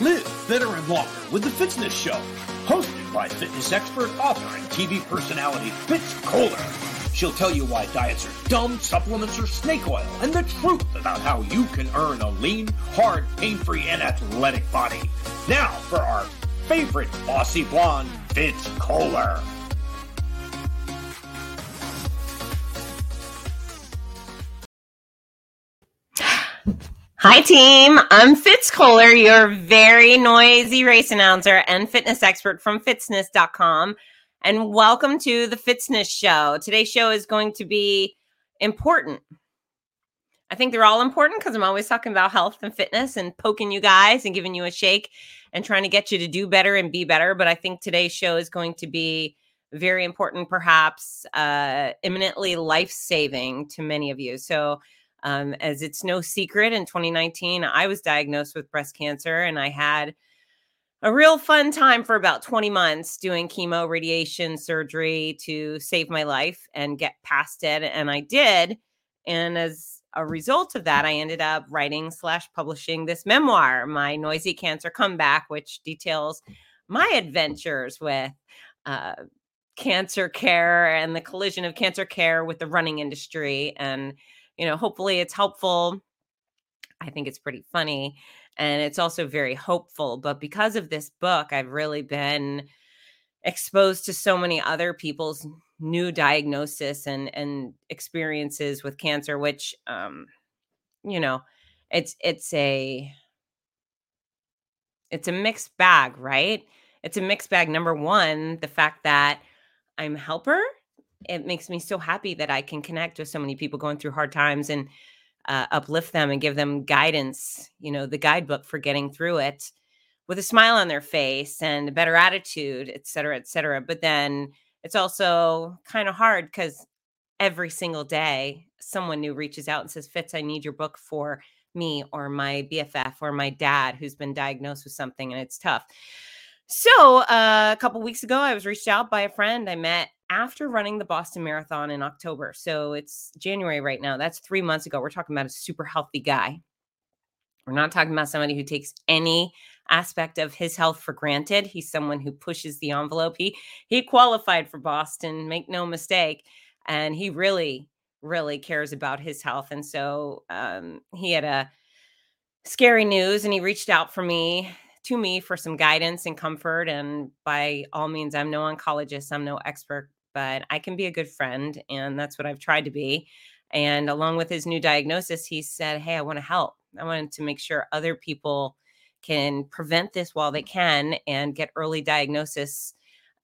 Live fitter and longer with the Fitzness Show, hosted by fitness expert, author, and TV personality Fitz Koehler. She'll tell you why diets are dumb, supplements are snake oil, and the truth about how you can earn a lean, hard, pain-free, and athletic body. Now for our favorite bossy blonde, Fitz Koehler. Hi, team. I'm Fitz Koehler, your very noisy race announcer and fitness expert from fitzness.com. And welcome to the Fitzness Show. Today's show is going to be important. I think they're all important because I'm always talking about health and fitness and poking you guys and giving you a shake and trying to get you to do better and be better. But I think today's show is going to be very important, perhaps uh, imminently life saving to many of you. So, um, as it's no secret, in 2019, I was diagnosed with breast cancer and I had a real fun time for about 20 months doing chemo, radiation, surgery to save my life and get past it. And I did. And as a result of that, I ended up writing slash publishing this memoir, My Noisy Cancer Comeback, which details my adventures with uh, cancer care and the collision of cancer care with the running industry and you know, hopefully it's helpful. I think it's pretty funny and it's also very hopeful. But because of this book, I've really been exposed to so many other people's new diagnosis and and experiences with cancer which um you know it's it's a it's a mixed bag right it's a mixed bag number one the fact that i'm helper it makes me so happy that I can connect with so many people going through hard times and uh, uplift them and give them guidance, you know, the guidebook for getting through it with a smile on their face and a better attitude, et cetera, et cetera. But then it's also kind of hard because every single day someone new reaches out and says, Fitz, I need your book for me or my BFF or my dad who's been diagnosed with something and it's tough. So uh, a couple weeks ago, I was reached out by a friend I met after running the Boston Marathon in October. So it's January right now. That's three months ago. We're talking about a super healthy guy. We're not talking about somebody who takes any aspect of his health for granted. He's someone who pushes the envelope. He he qualified for Boston, make no mistake, and he really really cares about his health. And so um, he had a scary news, and he reached out for me to me for some guidance and comfort. And by all means, I'm no oncologist, I'm no expert, but I can be a good friend. And that's what I've tried to be. And along with his new diagnosis, he said, Hey, I want to help. I wanted to make sure other people can prevent this while they can and get early diagnosis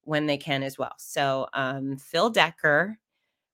when they can as well. So, um, Phil Decker,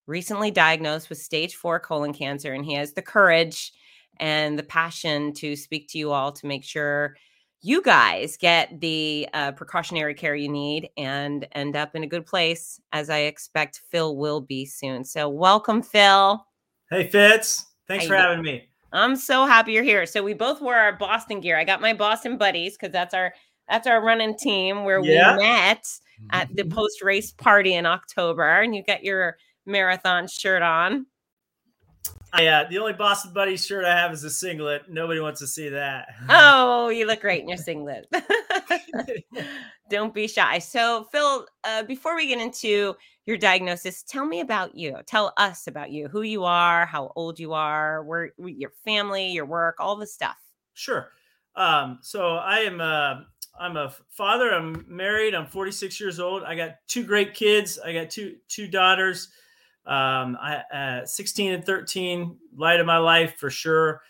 recently diagnosed with stage four colon cancer, and he has the courage and the passion to speak to you all to make sure you guys get the uh, precautionary care you need and end up in a good place, as I expect Phil will be soon. So, welcome, Phil. Hey, Fitz. Thanks for having me. I'm so happy you're here. So we both wore our Boston gear. I got my Boston buddies because that's our that's our running team where yeah. we met at the mm-hmm. post race party in October, and you got your marathon shirt on. I, uh, the only Boston Buddy shirt I have is a singlet. Nobody wants to see that. Oh, you look great in your singlet. Don't be shy. So, Phil, uh, before we get into your diagnosis, tell me about you. Tell us about you, who you are, how old you are, where your family, your work, all the stuff. Sure. Um, so I am a, uh, I'm a father. I'm married. I'm 46 years old. I got two great kids. I got two two daughters. Um, I, uh, 16 and 13, light of my life for sure.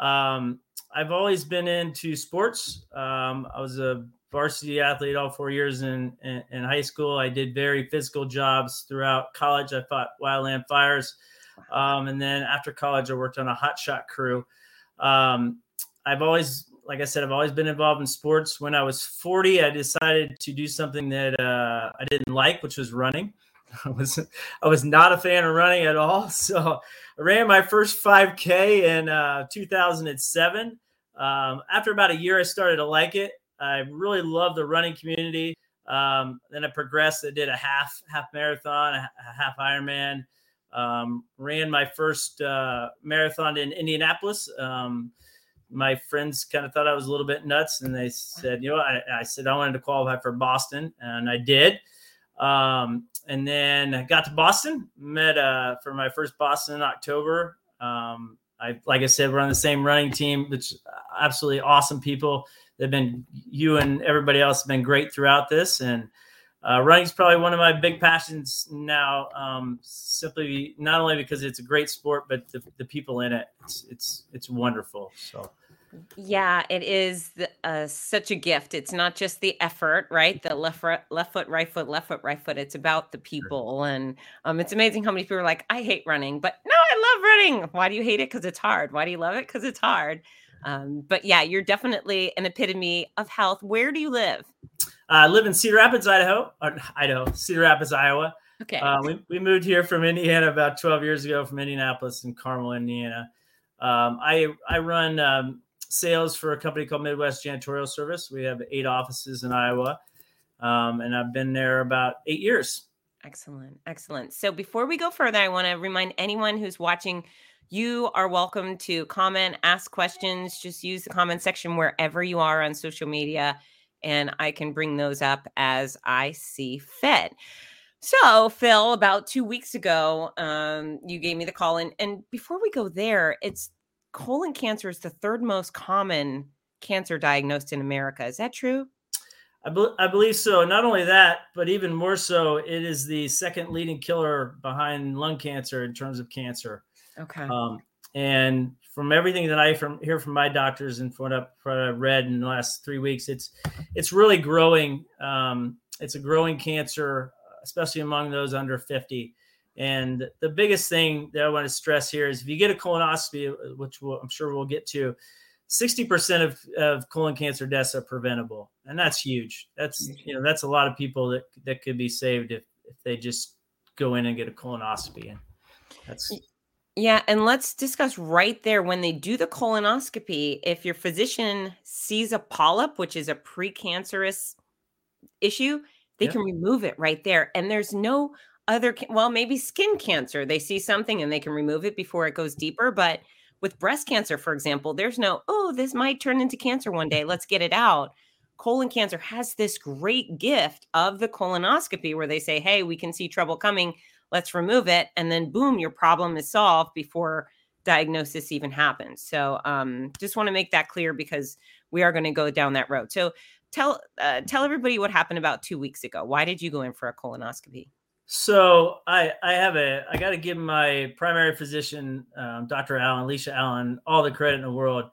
Um, I've always been into sports. Um, I was a varsity athlete all four years in, in, in, high school. I did very physical jobs throughout college. I fought wildland fires. Um, and then after college, I worked on a hot shot crew. Um, I've always, like I said, I've always been involved in sports. When I was 40, I decided to do something that uh, I didn't like, which was running. I was I was not a fan of running at all. So I ran my first 5K in uh, 2007. Um, after about a year, I started to like it. I really loved the running community. Um, then I progressed. I did a half half marathon, a, half Ironman. Um, ran my first uh, marathon in Indianapolis. Um, my friends kind of thought I was a little bit nuts, and they said, you know, I, I said I wanted to qualify for Boston, and I did. Um, and then I got to Boston, met uh, for my first Boston in October. Um, I, like I said, we're on the same running team, which absolutely awesome people. They've been you and everybody else have been great throughout this, and uh, running is probably one of my big passions now. Um, simply not only because it's a great sport, but the, the people in it, it's it's it's wonderful. So. Yeah, it is uh, such a gift. It's not just the effort, right? The left foot, left foot, right foot, left foot, right foot. It's about the people, and um, it's amazing how many people are like, "I hate running," but no, I love running. Why do you hate it? Because it's hard. Why do you love it? Because it's hard. Um, but yeah, you're definitely an epitome of health. Where do you live? I live in Cedar Rapids, Idaho, or Idaho, Cedar Rapids, Iowa. Okay. Uh, we, we moved here from Indiana about 12 years ago from Indianapolis and Carmel, Indiana. Um, I, I run um, sales for a company called Midwest Janitorial Service. We have eight offices in Iowa, um, and I've been there about eight years. Excellent. Excellent. So before we go further, I want to remind anyone who's watching you are welcome to comment, ask questions. Just use the comment section wherever you are on social media and I can bring those up as I see fit. So, Phil, about two weeks ago, um, you gave me the call, and and before we go there, it's colon cancer is the third most common cancer diagnosed in America. Is that true? I, be- I believe so. Not only that, but even more so, it is the second leading killer behind lung cancer in terms of cancer. Okay. Um, and from everything that I from hear from my doctors and from what, I've, read in the last three weeks, it's it's really growing. Um, it's a growing cancer, especially among those under 50. And the biggest thing that I want to stress here is if you get a colonoscopy, which we'll, I'm sure we'll get to, 60% of, of colon cancer deaths are preventable. And that's huge. That's, you know, that's a lot of people that, that could be saved if, if they just go in and get a colonoscopy. And that's yeah, and let's discuss right there when they do the colonoscopy. If your physician sees a polyp, which is a precancerous issue, they can remove it right there. And there's no other, well, maybe skin cancer. They see something and they can remove it before it goes deeper. But with breast cancer, for example, there's no, oh, this might turn into cancer one day. Let's get it out. Colon cancer has this great gift of the colonoscopy where they say, hey, we can see trouble coming let's remove it and then boom your problem is solved before diagnosis even happens so um, just want to make that clear because we are going to go down that road so tell uh, tell everybody what happened about two weeks ago why did you go in for a colonoscopy so i i have a i got to give my primary physician um, dr allen alicia allen all the credit in the world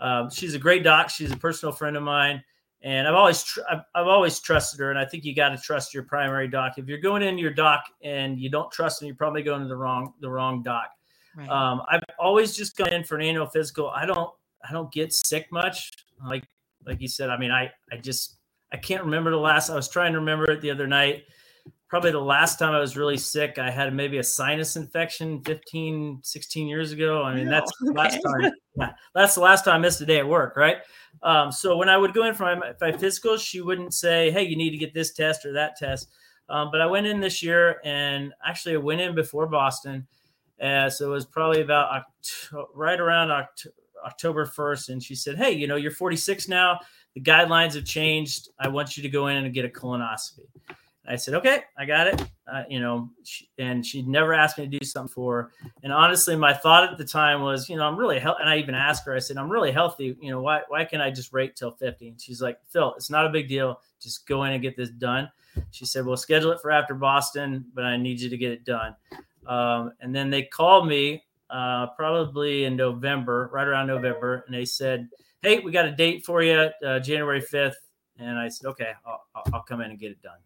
um, she's a great doc she's a personal friend of mine and I've always tr- I've, I've, always trusted her, and I think you got to trust your primary doc. If you're going into your doc and you don't trust them, you're probably going to the wrong the wrong doc. Right. Um, I've always just gone in for an annual physical. I don't I don't get sick much. Like like you said, I mean, I I just I can't remember the last. I was trying to remember it the other night probably the last time I was really sick, I had maybe a sinus infection 15, 16 years ago. I mean, no, that's the last time. Yeah, that's the last time I missed a day at work, right? Um, so when I would go in for my, my physicals, she wouldn't say, "Hey, you need to get this test or that test." Um, but I went in this year, and actually, I went in before Boston, uh, so it was probably about Oct- right around Oct- October first. And she said, "Hey, you know, you're 46 now. The guidelines have changed. I want you to go in and get a colonoscopy." I said, okay, I got it. Uh, you know, she, and she'd never asked me to do something for her. And honestly, my thought at the time was, you know, I'm really healthy. And I even asked her, I said, I'm really healthy. You know, why, why can't I just wait till 50? And she's like, Phil, it's not a big deal. Just go in and get this done. She said, well, schedule it for after Boston, but I need you to get it done. Um, and then they called me uh, probably in November, right around November. And they said, hey, we got a date for you, uh, January 5th. And I said, okay, I'll, I'll come in and get it done.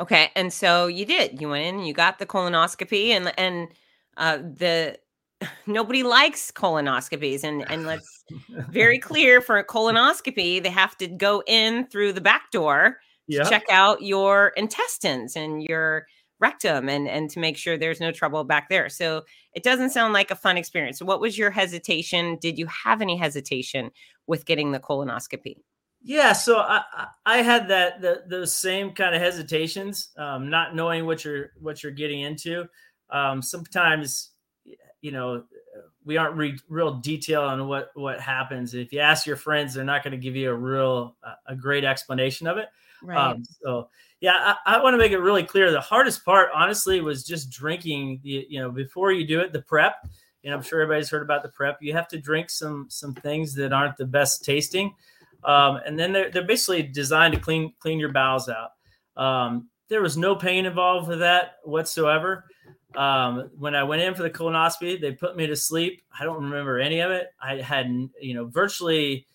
Okay, and so you did. You went in, you got the colonoscopy, and and uh, the nobody likes colonoscopies, and and let's very clear for a colonoscopy, they have to go in through the back door to check out your intestines and your rectum, and and to make sure there's no trouble back there. So it doesn't sound like a fun experience. So what was your hesitation? Did you have any hesitation with getting the colonoscopy? Yeah, so I I had that the, those same kind of hesitations, um, not knowing what you're what you're getting into. Um, sometimes, you know, we aren't re- real detail on what what happens. If you ask your friends, they're not going to give you a real a great explanation of it. Right. Um, so yeah, I, I want to make it really clear. The hardest part, honestly, was just drinking. You, you know, before you do it, the prep. And I'm sure everybody's heard about the prep. You have to drink some some things that aren't the best tasting, um, and then they're they're basically designed to clean clean your bowels out. Um, there was no pain involved with that whatsoever. Um, when I went in for the colonoscopy, they put me to sleep. I don't remember any of it. I had, you know, virtually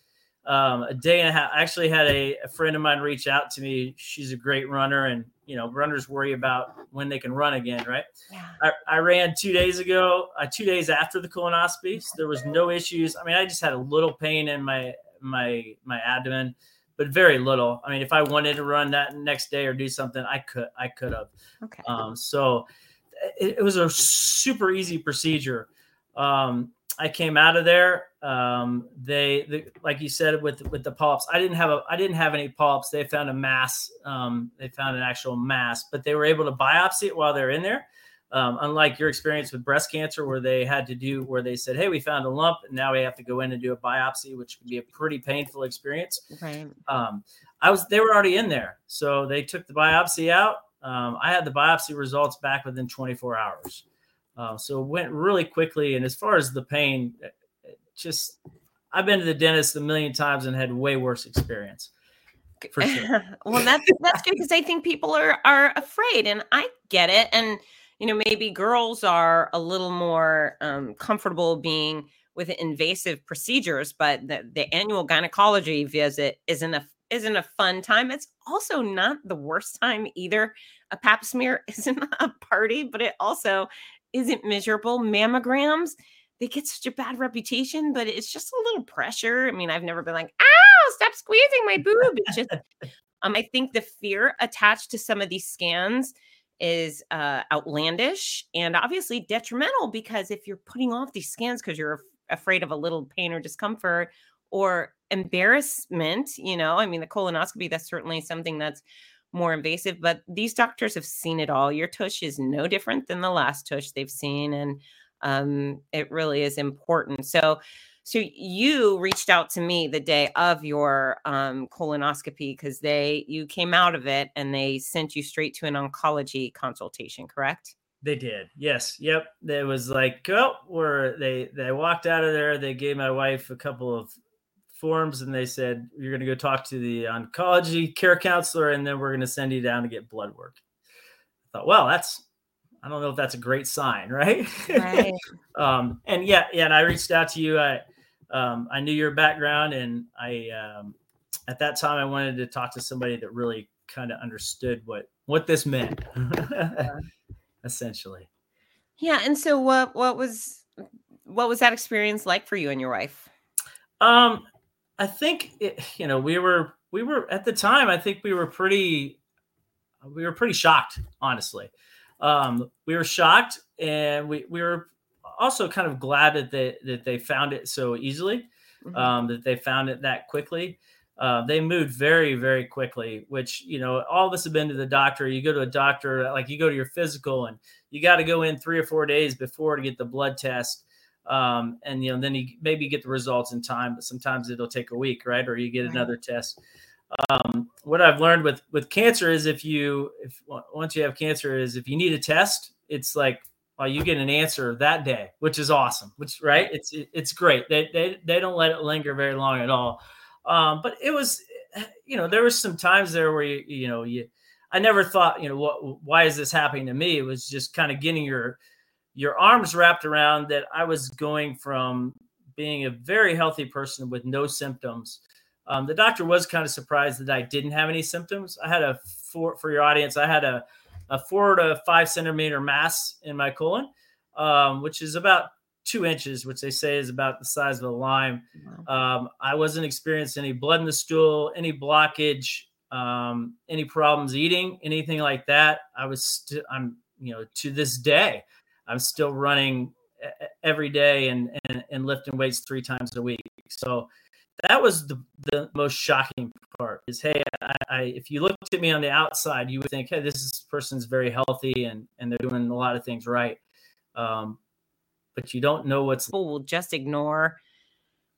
um, a day and a half. I actually had a, a, friend of mine reach out to me. She's a great runner, and you know, runners worry about when they can run again, right? Yeah. I, I ran two days ago, uh, two days after the colonoscopy. So there was no issues. I mean, I just had a little pain in my my my abdomen, but very little. I mean, if I wanted to run that next day or do something, I could I could have. Okay. Um, so it, it, was a super easy procedure. Um, I came out of there. Um, they, the, like you said, with with the polyps, I didn't have a, I didn't have any polyps. They found a mass. Um, they found an actual mass, but they were able to biopsy it while they're in there. Um, unlike your experience with breast cancer, where they had to do, where they said, "Hey, we found a lump, and now we have to go in and do a biopsy," which can be a pretty painful experience. Right. Um, I was, they were already in there, so they took the biopsy out. Um, I had the biopsy results back within 24 hours. Uh, so it went really quickly. And as far as the pain, just I've been to the dentist a million times and had way worse experience. For sure. well, that's that's good because I think people are are afraid, and I get it. And you know, maybe girls are a little more um, comfortable being with invasive procedures, but the, the annual gynecology visit isn't a isn't a fun time. It's also not the worst time either. A pap smear isn't a party, but it also isn't miserable. Mammograms, they get such a bad reputation, but it's just a little pressure. I mean, I've never been like, ow, stop squeezing my boob. It's just, um, I think the fear attached to some of these scans is uh, outlandish and obviously detrimental because if you're putting off these scans because you're afraid of a little pain or discomfort or embarrassment, you know, I mean, the colonoscopy, that's certainly something that's more invasive, but these doctors have seen it all. Your tush is no different than the last tush they've seen, and um, it really is important. So, so you reached out to me the day of your um, colonoscopy because they you came out of it and they sent you straight to an oncology consultation, correct? They did. Yes. Yep. It was like, oh, where they they walked out of there. They gave my wife a couple of forms and they said you're going to go talk to the oncology care counselor and then we're going to send you down to get blood work i thought well that's i don't know if that's a great sign right, right. um, and yeah yeah and i reached out to you i um, i knew your background and i um, at that time i wanted to talk to somebody that really kind of understood what what this meant essentially yeah and so what what was what was that experience like for you and your wife um I think it, you know we were we were at the time. I think we were pretty we were pretty shocked, honestly. Um, we were shocked, and we we were also kind of glad that they that they found it so easily, mm-hmm. um, that they found it that quickly. Uh, they moved very very quickly. Which you know, all of us have been to the doctor. You go to a doctor, like you go to your physical, and you got to go in three or four days before to get the blood test um, and you know then you maybe get the results in time but sometimes it'll take a week right or you get right. another test um, what i've learned with with cancer is if you if once you have cancer is if you need a test it's like well you get an answer that day which is awesome which right it's it's great they they, they don't let it linger very long at all um, but it was you know there was some times there where you you know you i never thought you know what why is this happening to me it was just kind of getting your your arms wrapped around that I was going from being a very healthy person with no symptoms. Um, the doctor was kind of surprised that I didn't have any symptoms. I had a for for your audience. I had a, a four to five centimeter mass in my colon, um, which is about two inches, which they say is about the size of a lime. Wow. Um, I wasn't experiencing any blood in the stool, any blockage, um, any problems eating, anything like that. I was, st- I'm, you know, to this day, I'm still running every day and, and, and lifting weights three times a week. So that was the, the most shocking part is, Hey, I, I, if you looked at me on the outside, you would think, Hey, this is, person's very healthy and, and they're doing a lot of things right. Um, but you don't know what's. People will just ignore,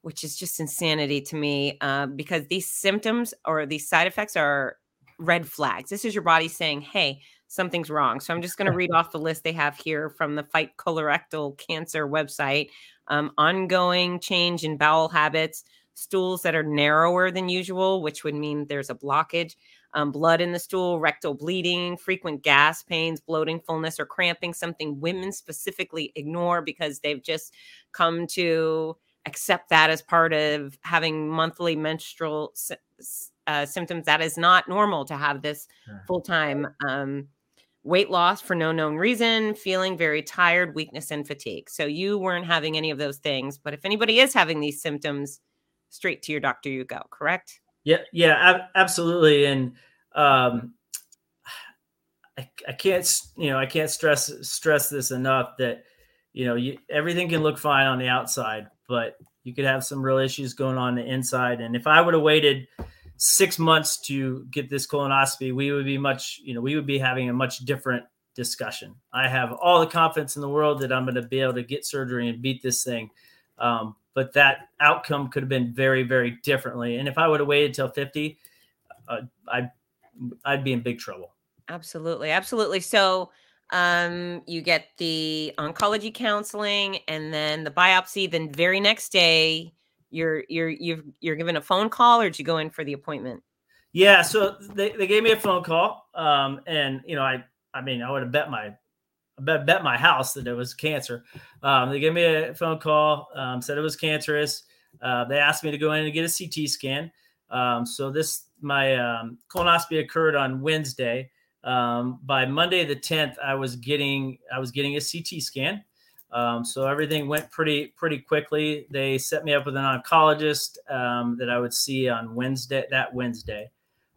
which is just insanity to me, uh, because these symptoms or these side effects are red flags. This is your body saying, "Hey, something's wrong." So I'm just going to read off the list they have here from the Fight Colorectal Cancer website. Um, ongoing change in bowel habits, stools that are narrower than usual, which would mean there's a blockage um, blood in the stool, rectal bleeding, frequent gas pains, bloating, fullness, or cramping, something women specifically ignore because they've just come to accept that as part of having monthly menstrual uh, symptoms. That is not normal to have this full time. Um, weight loss for no known reason, feeling very tired, weakness, and fatigue. So you weren't having any of those things. But if anybody is having these symptoms, straight to your doctor you go, correct? Yeah, yeah, ab- absolutely. And um, I, I can't, you know, I can't stress stress this enough that you know you, everything can look fine on the outside, but you could have some real issues going on the inside. And if I would have waited six months to get this colonoscopy, we would be much, you know, we would be having a much different discussion. I have all the confidence in the world that I'm going to be able to get surgery and beat this thing. Um, but that outcome could have been very, very differently. And if I would have waited till 50, uh, I'd, I'd be in big trouble. Absolutely. Absolutely. So, um, you get the oncology counseling and then the biopsy. Then very next day, you're you're you're you're given a phone call, or did you go in for the appointment? Yeah, so they, they gave me a phone call, um, and you know, I I mean, I would have bet my bet, bet my house that it was cancer. Um, they gave me a phone call, um, said it was cancerous. Uh, they asked me to go in and get a CT scan. Um, so this my um, colonoscopy occurred on Wednesday. Um, by Monday the 10th, I was getting I was getting a CT scan. Um, so everything went pretty pretty quickly. They set me up with an oncologist that I would see on Wednesday that Wednesday,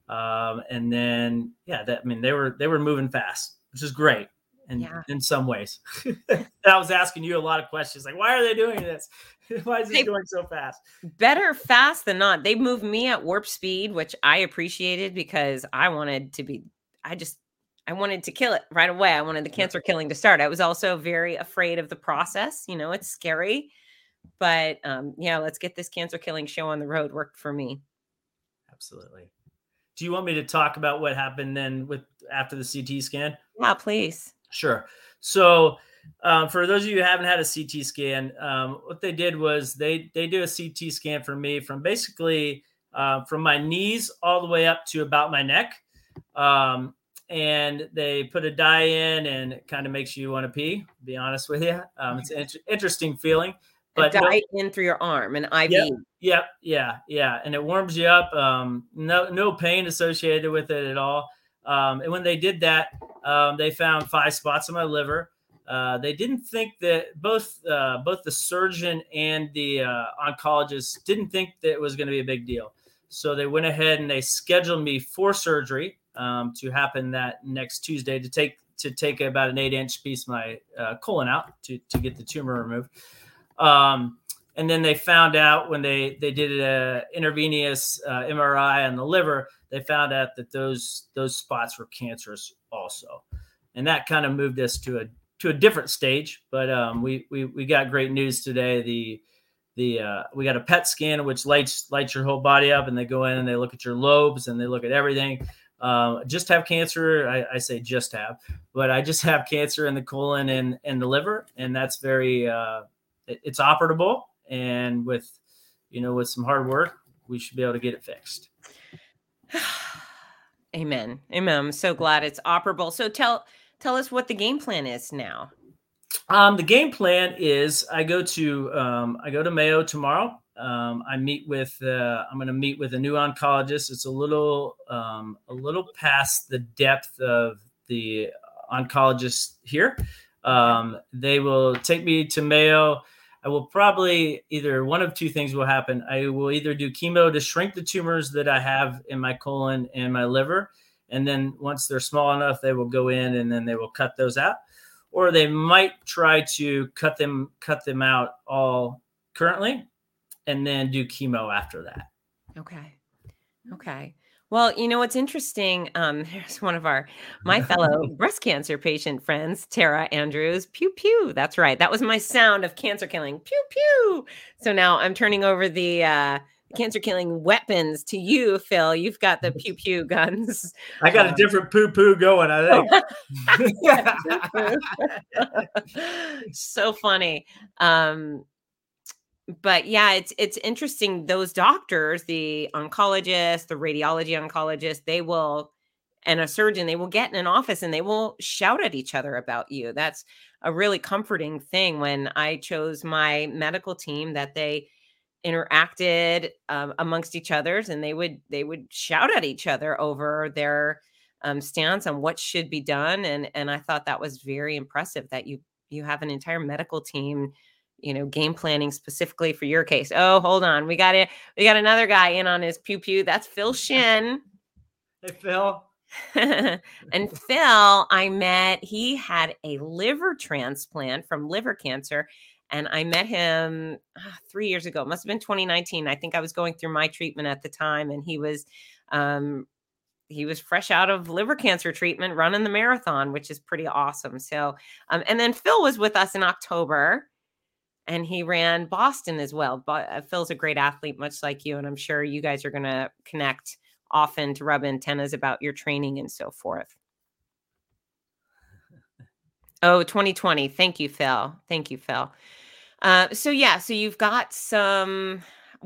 and then yeah, that I mean they were they were moving fast, which is great in, yeah. in some ways. I was asking you a lot of questions like, why are they doing this? why is it going so fast? Better fast than not. They moved me at warp speed, which I appreciated because I wanted to be, I just, I wanted to kill it right away. I wanted the cancer killing to start. I was also very afraid of the process. You know, it's scary, but um, yeah, let's get this cancer killing show on the road worked for me. Absolutely. Do you want me to talk about what happened then with after the CT scan? Yeah, please. Sure. So, um, for those of you who haven't had a CT scan, um, what they did was they they do a CT scan for me from basically uh, from my knees all the way up to about my neck, um, and they put a dye in, and it kind of makes you want to pee. To be honest with you, um, it's an inter- interesting feeling. But a dye no, in through your arm, an IV. Yep, yep, yeah, yeah, and it warms you up. Um, no no pain associated with it at all. Um, and when they did that, um, they found five spots on my liver. Uh, they didn't think that both uh, both the surgeon and the uh, oncologist didn't think that it was going to be a big deal. So they went ahead and they scheduled me for surgery um, to happen that next Tuesday to take to take about an eight inch piece of my uh, colon out to to get the tumor removed. Um, and then they found out when they they did a intravenous uh, MRI on the liver, they found out that those those spots were cancerous also, and that kind of moved us to a to a different stage. But um, we we we got great news today. The the uh, we got a PET scan which lights lights your whole body up, and they go in and they look at your lobes and they look at everything. Um, just have cancer. I, I, say just have, but I just have cancer in the colon and and the liver, and that's very uh, it, it's operable and with you know with some hard work we should be able to get it fixed amen. Amen. I'm so glad it's operable. So tell tell us what the game plan is now. Um, the game plan is i go to um, i go to mayo tomorrow. Um, i meet with uh, i'm going to meet with a new oncologist. It's a little um, a little past the depth of the oncologist here. Um, they will take me to mayo I will probably either one of two things will happen. I will either do chemo to shrink the tumors that I have in my colon and my liver. And then once they're small enough, they will go in and then they will cut those out. Or they might try to cut them, cut them out all currently and then do chemo after that. Okay. Okay. Well, you know what's interesting? Um, there's one of our my fellow breast cancer patient friends, Tara Andrews. Pew pew. That's right. That was my sound of cancer killing. Pew pew. So now I'm turning over the uh, cancer killing weapons to you, Phil. You've got the pew pew guns. I got a different poo poo going. I think. so funny. Um, but yeah, it's it's interesting. Those doctors, the oncologist, the radiology oncologist, they will, and a surgeon, they will get in an office and they will shout at each other about you. That's a really comforting thing. When I chose my medical team, that they interacted um, amongst each others, and they would they would shout at each other over their um, stance on what should be done. And and I thought that was very impressive that you you have an entire medical team you know, game planning specifically for your case. Oh, hold on. We got it. We got another guy in on his pew pew. That's Phil Shin. Hey, Phil. and Phil, I met, he had a liver transplant from liver cancer. And I met him uh, three years ago. It must have been 2019. I think I was going through my treatment at the time, and he was um, he was fresh out of liver cancer treatment running the marathon which is pretty awesome so um, and then phil was with us in october and he ran Boston as well. But uh, Phil's a great athlete, much like you, and I'm sure you guys are going to connect often to rub antennas about your training and so forth. Oh, 2020. Thank you, Phil. Thank you, Phil. Uh, so yeah, so you've got some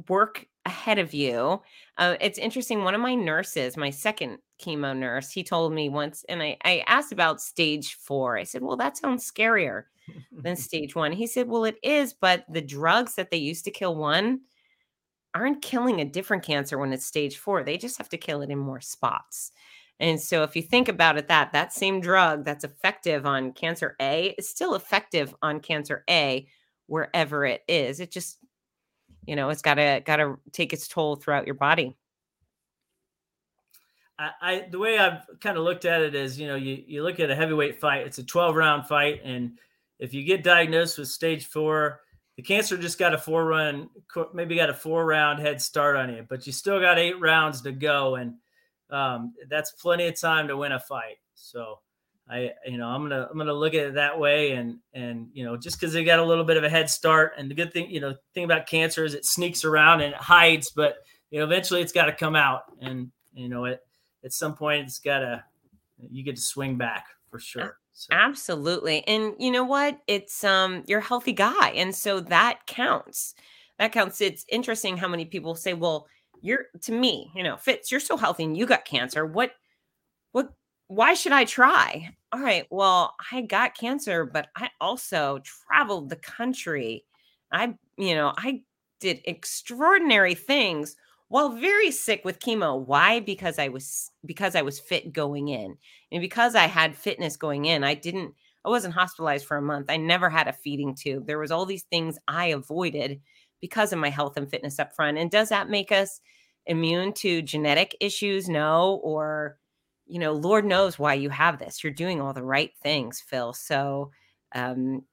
work ahead of you. Uh, it's interesting. One of my nurses, my second chemo nurse, he told me once, and I, I asked about stage four. I said, "Well, that sounds scarier." Than stage one. He said, Well, it is, but the drugs that they used to kill one aren't killing a different cancer when it's stage four. They just have to kill it in more spots. And so if you think about it, that that same drug that's effective on cancer A is still effective on cancer A wherever it is. It just, you know, it's gotta gotta take its toll throughout your body. I, I the way I've kind of looked at it is, you know, you, you look at a heavyweight fight, it's a 12 round fight, and if you get diagnosed with stage four, the cancer just got a four run, maybe got a four round head start on you, but you still got eight rounds to go, and um, that's plenty of time to win a fight. So I, you know, I'm gonna I'm gonna look at it that way, and and you know, just because they got a little bit of a head start, and the good thing, you know, thing about cancer is it sneaks around and it hides, but you know, eventually it's got to come out, and you know, it at some point it's got to you get to swing back for sure. So. Absolutely. And you know what? It's um you're a healthy guy and so that counts. That counts. It's interesting how many people say, "Well, you're to me, you know, Fitz, you're so healthy and you got cancer. What what why should I try?" All right. Well, I got cancer, but I also traveled the country. I, you know, I did extraordinary things while very sick with chemo. Why? Because i was because i was fit going in. And because i had fitness going in i didn't i wasn't hospitalized for a month. I never had a feeding tube. There was all these things i avoided because of my health and fitness up front. And does that make us immune to genetic issues? No or you know lord knows why you have this. You're doing all the right things phil. So um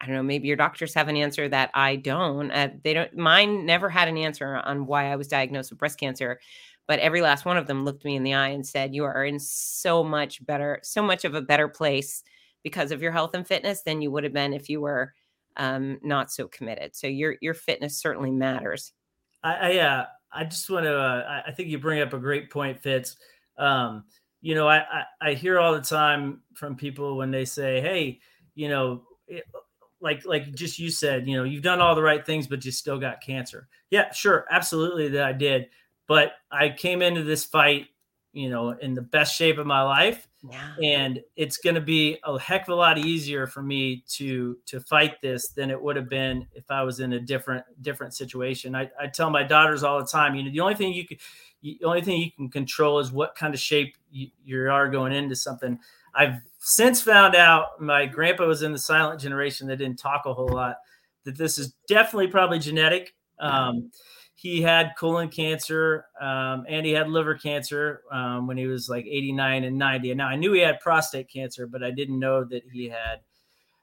I don't know, maybe your doctors have an answer that I don't. Uh, they don't, mine never had an answer on why I was diagnosed with breast cancer, but every last one of them looked me in the eye and said, You are in so much better, so much of a better place because of your health and fitness than you would have been if you were um, not so committed. So your your fitness certainly matters. I, I uh, I just want to. Uh, I think you bring up a great point, Fitz. Um, you know, I, I I hear all the time from people when they say, "Hey, you know, like like just you said, you know, you've done all the right things, but you still got cancer. Yeah, sure, absolutely that I did. But I came into this fight, you know, in the best shape of my life. Yeah. And it's going to be a heck of a lot easier for me to to fight this than it would have been if I was in a different different situation. I, I tell my daughters all the time, you know, the only thing you can, the only thing you can control is what kind of shape you, you are going into something. I've since found out my grandpa was in the silent generation that didn't talk a whole lot. That this is definitely probably genetic. Um, he had colon cancer um, and he had liver cancer um, when he was like 89 and 90. And now I knew he had prostate cancer, but I didn't know that he had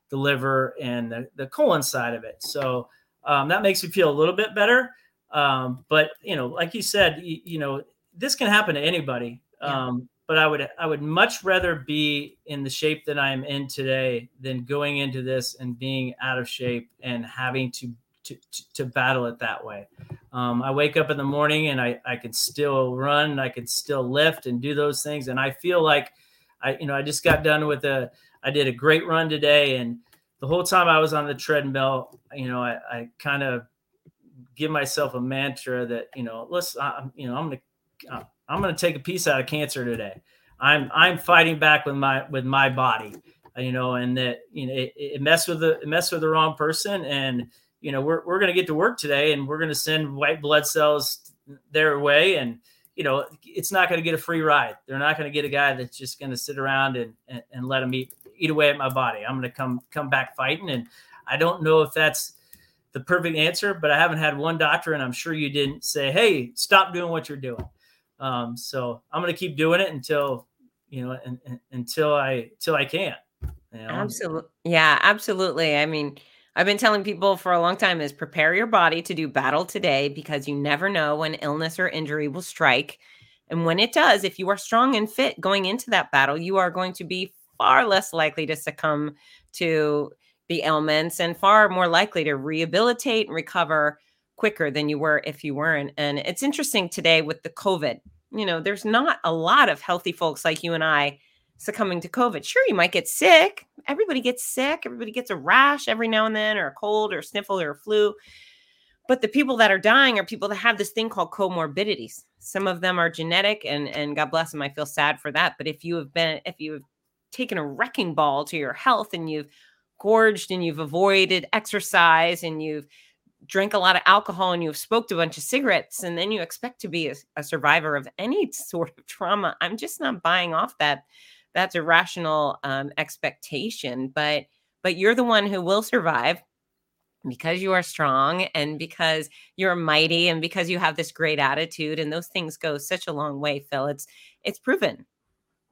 the liver and the, the colon side of it. So um, that makes me feel a little bit better. Um, but you know, like you said, you, you know, this can happen to anybody. Yeah. But I would I would much rather be in the shape that I am in today than going into this and being out of shape and having to to, to, battle it that way. Um, I wake up in the morning and I, I can still run, I can still lift and do those things. And I feel like I, you know, I just got done with a, I did a great run today. And the whole time I was on the treadmill, you know, I, I kind of give myself a mantra that, you know, listen, I'm, you know, I'm going to, I'm going to take a piece out of cancer today. I'm, I'm fighting back with my, with my body, you know, and that, you know, it, it messed with the, it messed with the wrong person. And, you know, we're, we're going to get to work today and we're going to send white blood cells their way. And, you know, it's not going to get a free ride. They're not going to get a guy that's just going to sit around and, and, and let them eat, eat away at my body. I'm going to come, come back fighting. And I don't know if that's the perfect answer, but I haven't had one doctor, and I'm sure you didn't say, Hey, stop doing what you're doing. Um, so I'm to keep doing it until, you know, and, and, until I, until I can. You know? Absolutely. Yeah, absolutely. I mean, I've been telling people for a long time is prepare your body to do battle today because you never know when illness or injury will strike. And when it does, if you are strong and fit going into that battle, you are going to be far less likely to succumb to the ailments and far more likely to rehabilitate and recover quicker than you were if you weren't. And it's interesting today with the COVID, you know, there's not a lot of healthy folks like you and I succumbing to COVID. Sure, you might get sick. Everybody gets sick. Everybody gets a rash every now and then, or a cold, or a sniffle, or a flu. But the people that are dying are people that have this thing called comorbidities. Some of them are genetic, and and God bless them. I feel sad for that. But if you have been, if you have taken a wrecking ball to your health, and you've gorged, and you've avoided exercise, and you've drank a lot of alcohol, and you've smoked a bunch of cigarettes, and then you expect to be a, a survivor of any sort of trauma, I'm just not buying off that. That's a rational um, expectation but but you're the one who will survive because you are strong and because you're mighty and because you have this great attitude and those things go such a long way phil. It's it's proven.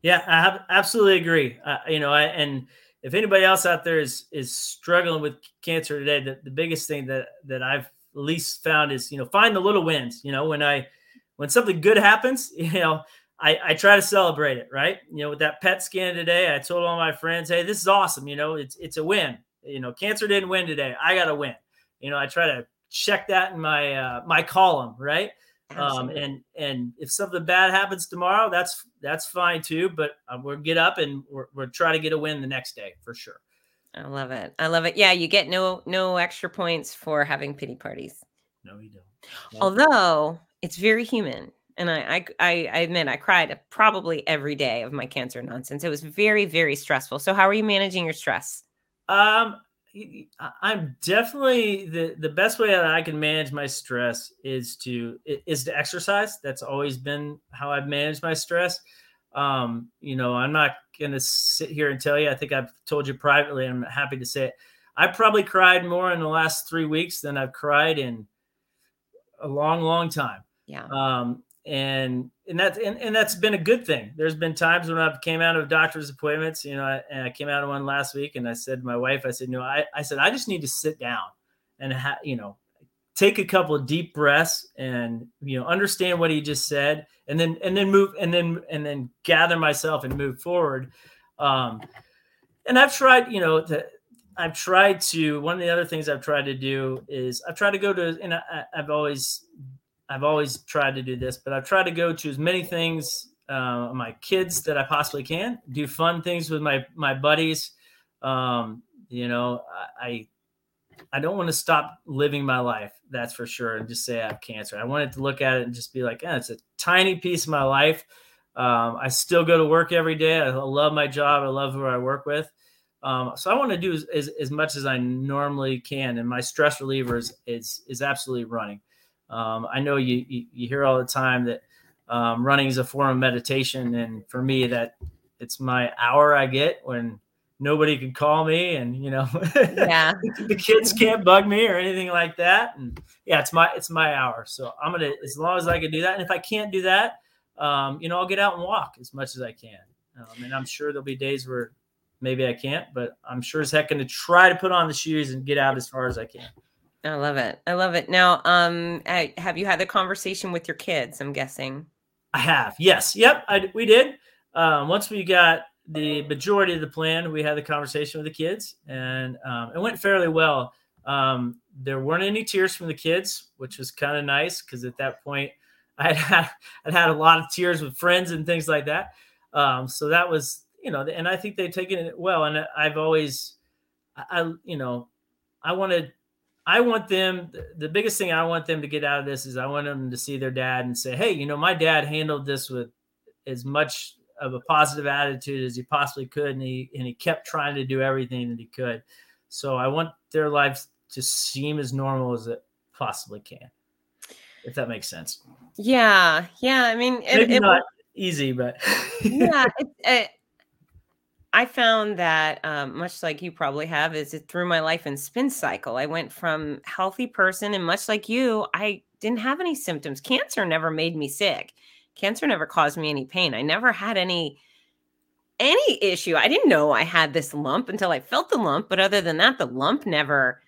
Yeah i have, absolutely agree. Uh, you know I, and if anybody else out there is is struggling with cancer today the, the biggest thing that that i've least found is you know find the little wins you know when i when something good happens you know I, I try to celebrate it, right? You know, with that PET scan today, I told all my friends, "Hey, this is awesome. You know, it's it's a win. You know, cancer didn't win today. I got to win." You know, I try to check that in my uh, my column, right? Um, and and if something bad happens tomorrow, that's that's fine too. But uh, we'll get up and we're, we're try to get a win the next day for sure. I love it. I love it. Yeah, you get no no extra points for having pity parties. No, you don't. No. Although it's very human and I, I, I admit I cried probably every day of my cancer nonsense. It was very, very stressful. So, how are you managing your stress? Um, I'm definitely the the best way that I can manage my stress is to is to exercise. That's always been how I've managed my stress. Um, you know, I'm not gonna sit here and tell you. I think I've told you privately. I'm happy to say it. I probably cried more in the last three weeks than I've cried in a long, long time. Yeah. Um, and and that's and, and that's been a good thing. There's been times when I've came out of doctor's appointments, you know, I, and I came out of one last week, and I said to my wife, I said, no, I, I said I just need to sit down and ha- you know take a couple of deep breaths and you know understand what he just said, and then and then move and then and then gather myself and move forward. Um, and I've tried, you know, to, I've tried to. One of the other things I've tried to do is I've tried to go to, and I, I've always I've always tried to do this, but I've tried to go to as many things uh, my kids that I possibly can. Do fun things with my my buddies. Um, you know, I I don't want to stop living my life. That's for sure, and just say I have cancer. I wanted to look at it and just be like, yeah, it's a tiny piece of my life. Um, I still go to work every day. I love my job. I love who I work with. Um, so I want to do as, as, as, much as I normally can, and my stress reliever is is, is absolutely running. Um, I know you, you, you hear all the time that um, running is a form of meditation, and for me, that it's my hour I get when nobody can call me, and you know, yeah, the kids can't bug me or anything like that. And yeah, it's my it's my hour, so I'm gonna as long as I can do that, and if I can't do that, um, you know, I'll get out and walk as much as I can. Um, and I'm sure there'll be days where maybe I can't, but I'm sure as heck going to try to put on the shoes and get out as far as I can. I love it. I love it. Now, um, I, have you had the conversation with your kids? I'm guessing. I have. Yes. Yep. I, we did. Um, once we got the majority of the plan, we had the conversation with the kids, and um, it went fairly well. Um, there weren't any tears from the kids, which was kind of nice because at that point, I had I'd had a lot of tears with friends and things like that. Um, so that was, you know, and I think they've taken it well. And I've always, I, you know, I wanted I want them, the biggest thing I want them to get out of this is I want them to see their dad and say, hey, you know, my dad handled this with as much of a positive attitude as he possibly could. And he, and he kept trying to do everything that he could. So I want their lives to seem as normal as it possibly can, if that makes sense. Yeah. Yeah. I mean, it, Maybe it, not easy, but yeah, it, it, I found that um, much like you probably have, is it through my life in spin cycle. I went from healthy person, and much like you, I didn't have any symptoms. Cancer never made me sick. Cancer never caused me any pain. I never had any any issue. I didn't know I had this lump until I felt the lump. But other than that, the lump never.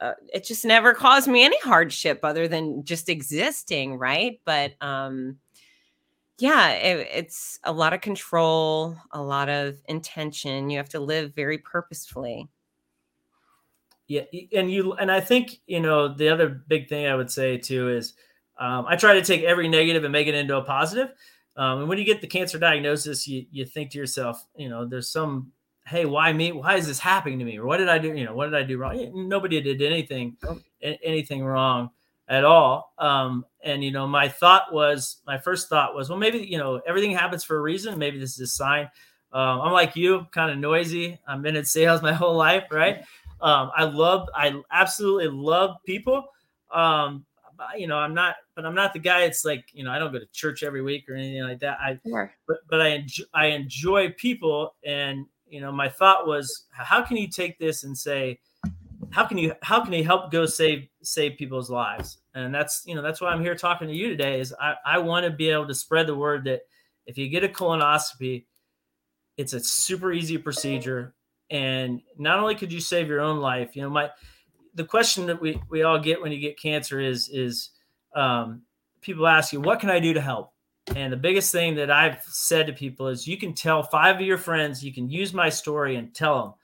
Uh, it just never caused me any hardship other than just existing, right? But um, yeah, it, it's a lot of control, a lot of intention. You have to live very purposefully. Yeah, and you and I think you know the other big thing I would say too is um, I try to take every negative and make it into a positive. Um, and when you get the cancer diagnosis, you you think to yourself, you know, there's some, hey, why me? Why is this happening to me? Or what did I do? You know, what did I do wrong? Nobody did anything anything wrong at all. Um, and you know, my thought was, my first thought was, well, maybe you know, everything happens for a reason. Maybe this is a sign. Um, I'm like you, kind of noisy. I've been in sales my whole life, right? Um, I love, I absolutely love people. Um, you know, I'm not, but I'm not the guy. It's like, you know, I don't go to church every week or anything like that. I, sure. but, but I enjoy, I enjoy people. And, you know, my thought was, how can you take this and say, how can you how can you help go save save people's lives? And that's you know that's why i'm here talking to you today is i i want to be able to spread the word that if you get a colonoscopy it's a super easy procedure. And not only could you save your own life you know my the question that we we all get when you get cancer is is um, people ask you what can i do to help? And the biggest thing that i've said to people is you can tell five of your friends you can use my story and tell them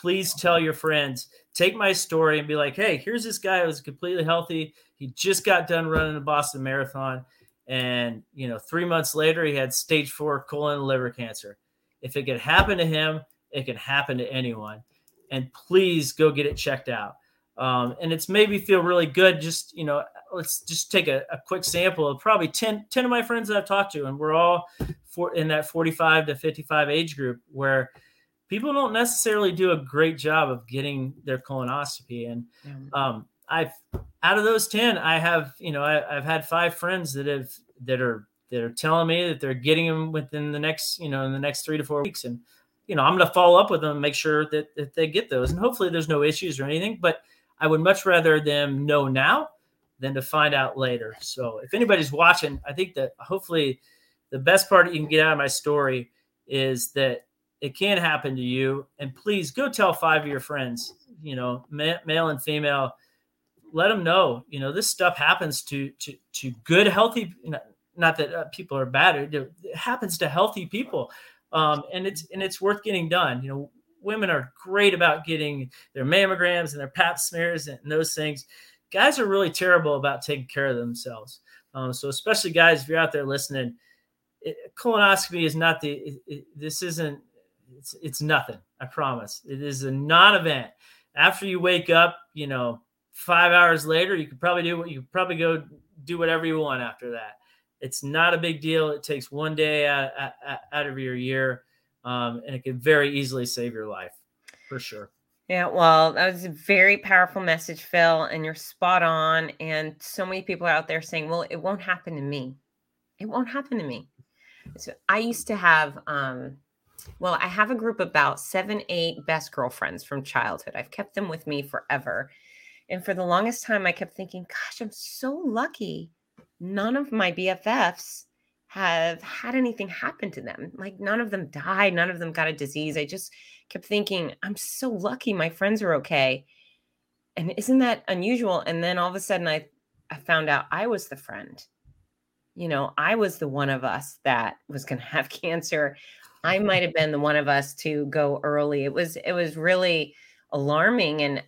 please tell your friends take my story and be like, hey, here's this guy who's completely healthy. He just got done running the Boston Marathon. And, you know, three months later, he had stage four colon and liver cancer. If it could happen to him, it can happen to anyone. And please go get it checked out. Um, and it's made me feel really good. Just, you know, let's just take a, a, quick sample of probably 10, 10 of my friends that I've talked to, and we're all for, in that 45 to 55 age group where – people don't necessarily do a great job of getting their colonoscopy. And um, I've out of those 10, I have, you know, I, have had five friends that have that are that are telling me that they're getting them within the next, you know, in the next three to four weeks. And, you know, I'm gonna follow up with them, and make sure that, that they get those. And hopefully there's no issues or anything, but I would much rather them know now than to find out later. So if anybody's watching, I think that hopefully the best part you can get out of my story is that it can happen to you. And please go tell five of your friends, you know, ma- male and female, let them know, you know, this stuff happens to, to, to good, healthy, not that uh, people are bad. It, happens to healthy people. Um, and it's, and it's worth getting done. You know, women are great about getting their mammograms and their pap smears and those things. Guys are really terrible about taking care of themselves. Um, so especially guys, if you're out there listening, it, colonoscopy is not the, it, it, this isn't it's it's nothing. I promise. It is a non-event. After you wake up, you know, five hours later, you could probably do what you probably go do whatever you want after that. It's not a big deal. It takes one day out, out, out of your year, um, and it can very easily save your life, for sure. Yeah, well, that was a very powerful message, Phil, and you're spot on. And so many people out there saying, "Well, it won't happen to me. It won't happen to me." So I used to have um, well, I have a group about seven, eight best girlfriends from childhood. I've kept them with me forever. And for the longest time, I kept thinking, gosh, I'm so lucky. None of my BFFs have had anything happen to them. Like none of them died, none of them got a disease. I just kept thinking, I'm so lucky my friends are okay. And isn't that unusual? And then all of a sudden I I found out I was the friend you know, I was the one of us that was going to have cancer. I might have been the one of us to go early. It was it was really alarming and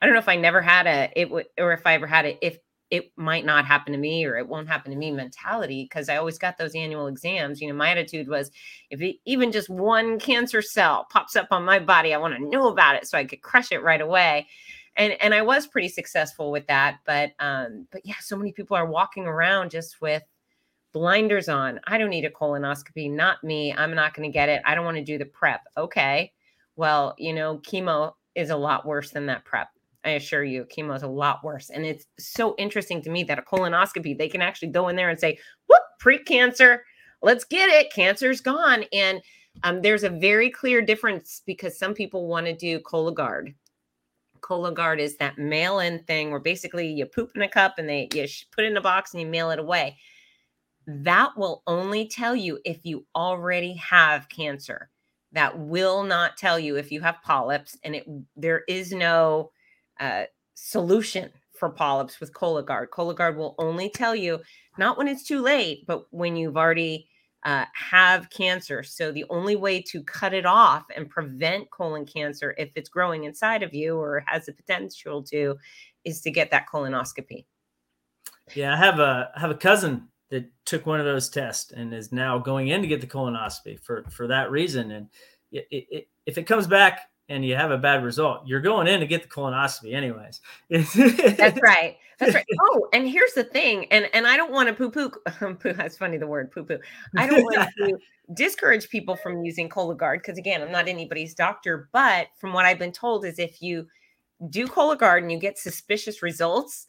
I don't know if I never had a it would or if I ever had it if it might not happen to me or it won't happen to me mentality because I always got those annual exams. You know, my attitude was if it, even just one cancer cell pops up on my body, I want to know about it so I could crush it right away. And and I was pretty successful with that, but um but yeah, so many people are walking around just with blinders on. I don't need a colonoscopy, not me. I'm not going to get it. I don't want to do the prep. Okay. Well, you know, chemo is a lot worse than that prep. I assure you, chemo is a lot worse. And it's so interesting to me that a colonoscopy, they can actually go in there and say, whoop, precancer, let's get it. Cancer's gone. And um, there's a very clear difference because some people want to do Cologuard. Cologuard is that mail in thing where basically you poop in a cup and they you put it in a box and you mail it away. That will only tell you if you already have cancer. That will not tell you if you have polyps, and it there is no uh, solution for polyps with Cologuard. Cologuard will only tell you not when it's too late, but when you've already uh, have cancer. So the only way to cut it off and prevent colon cancer if it's growing inside of you or has the potential to is to get that colonoscopy. Yeah, I have a I have a cousin that took one of those tests and is now going in to get the colonoscopy for for that reason. And it, it, if it comes back and you have a bad result, you're going in to get the colonoscopy anyways. That's right. That's right. Oh, and here's the thing, and and I don't want to poo poo. poo that's funny. The word poo poo. I don't want to discourage people from using Cologuard because again, I'm not anybody's doctor. But from what I've been told, is if you do Cologuard and you get suspicious results,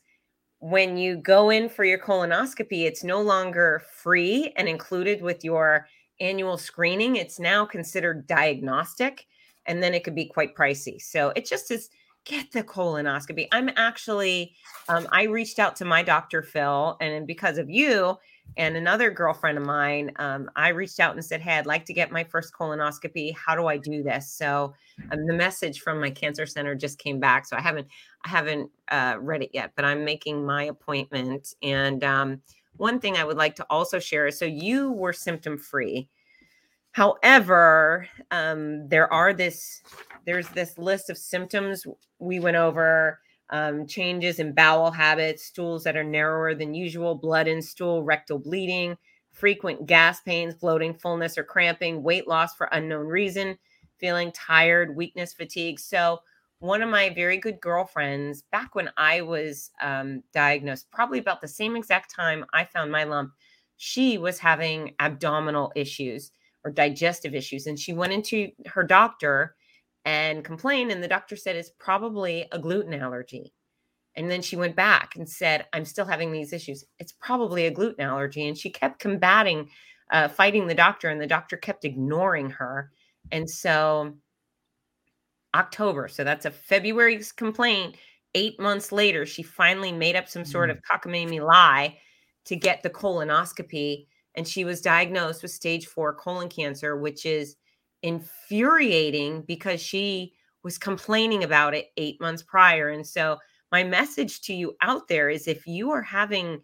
when you go in for your colonoscopy, it's no longer free and included with your annual screening. It's now considered diagnostic and then it could be quite pricey. So it just is get the colonoscopy. I'm actually, um, I reached out to my doctor, Phil, and because of you and another girlfriend of mine, um, I reached out and said, Hey, I'd like to get my first colonoscopy. How do I do this? So um, the message from my cancer center just came back. So I haven't, I haven't uh, read it yet, but I'm making my appointment. And um, one thing I would like to also share is so you were symptom free However, um, there are this there's this list of symptoms we went over um, changes in bowel habits, stools that are narrower than usual, blood in stool, rectal bleeding, frequent gas pains, bloating, fullness, or cramping, weight loss for unknown reason, feeling tired, weakness, fatigue. So, one of my very good girlfriends, back when I was um, diagnosed, probably about the same exact time I found my lump, she was having abdominal issues or digestive issues. And she went into her doctor and complained, and the doctor said it's probably a gluten allergy. And then she went back and said, I'm still having these issues. It's probably a gluten allergy. And she kept combating, uh, fighting the doctor, and the doctor kept ignoring her. And so, October, so that's a February's complaint. Eight months later, she finally made up some sort mm. of cockamamie lie to get the colonoscopy and she was diagnosed with stage four colon cancer, which is infuriating because she was complaining about it eight months prior. And so, my message to you out there is if you are having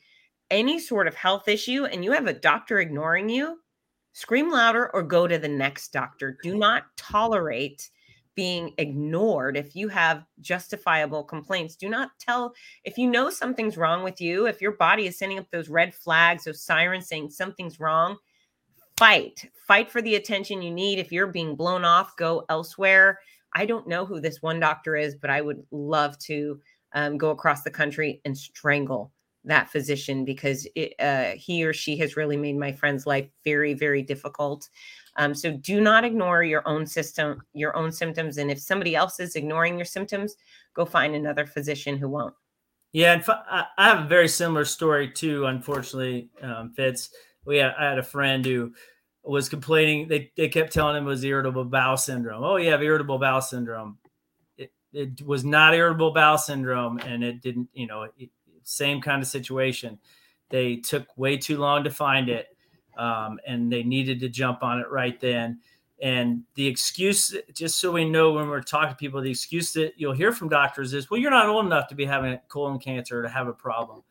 any sort of health issue and you have a doctor ignoring you, scream louder or go to the next doctor. Do not tolerate being ignored if you have justifiable complaints do not tell if you know something's wrong with you if your body is sending up those red flags those sirens saying something's wrong fight fight for the attention you need if you're being blown off go elsewhere i don't know who this one doctor is but i would love to um, go across the country and strangle that physician because it, uh, he or she has really made my friend's life very very difficult um, so do not ignore your own system, your own symptoms. And if somebody else is ignoring your symptoms, go find another physician who won't. Yeah, and I have a very similar story too. Unfortunately, um, Fitz. We had, I had a friend who was complaining. They they kept telling him it was irritable bowel syndrome. Oh, you have irritable bowel syndrome. It, it was not irritable bowel syndrome, and it didn't. You know, it, same kind of situation. They took way too long to find it um, and they needed to jump on it right then. And the excuse, just so we know when we're talking to people, the excuse that you'll hear from doctors is, well, you're not old enough to be having colon cancer or to have a problem.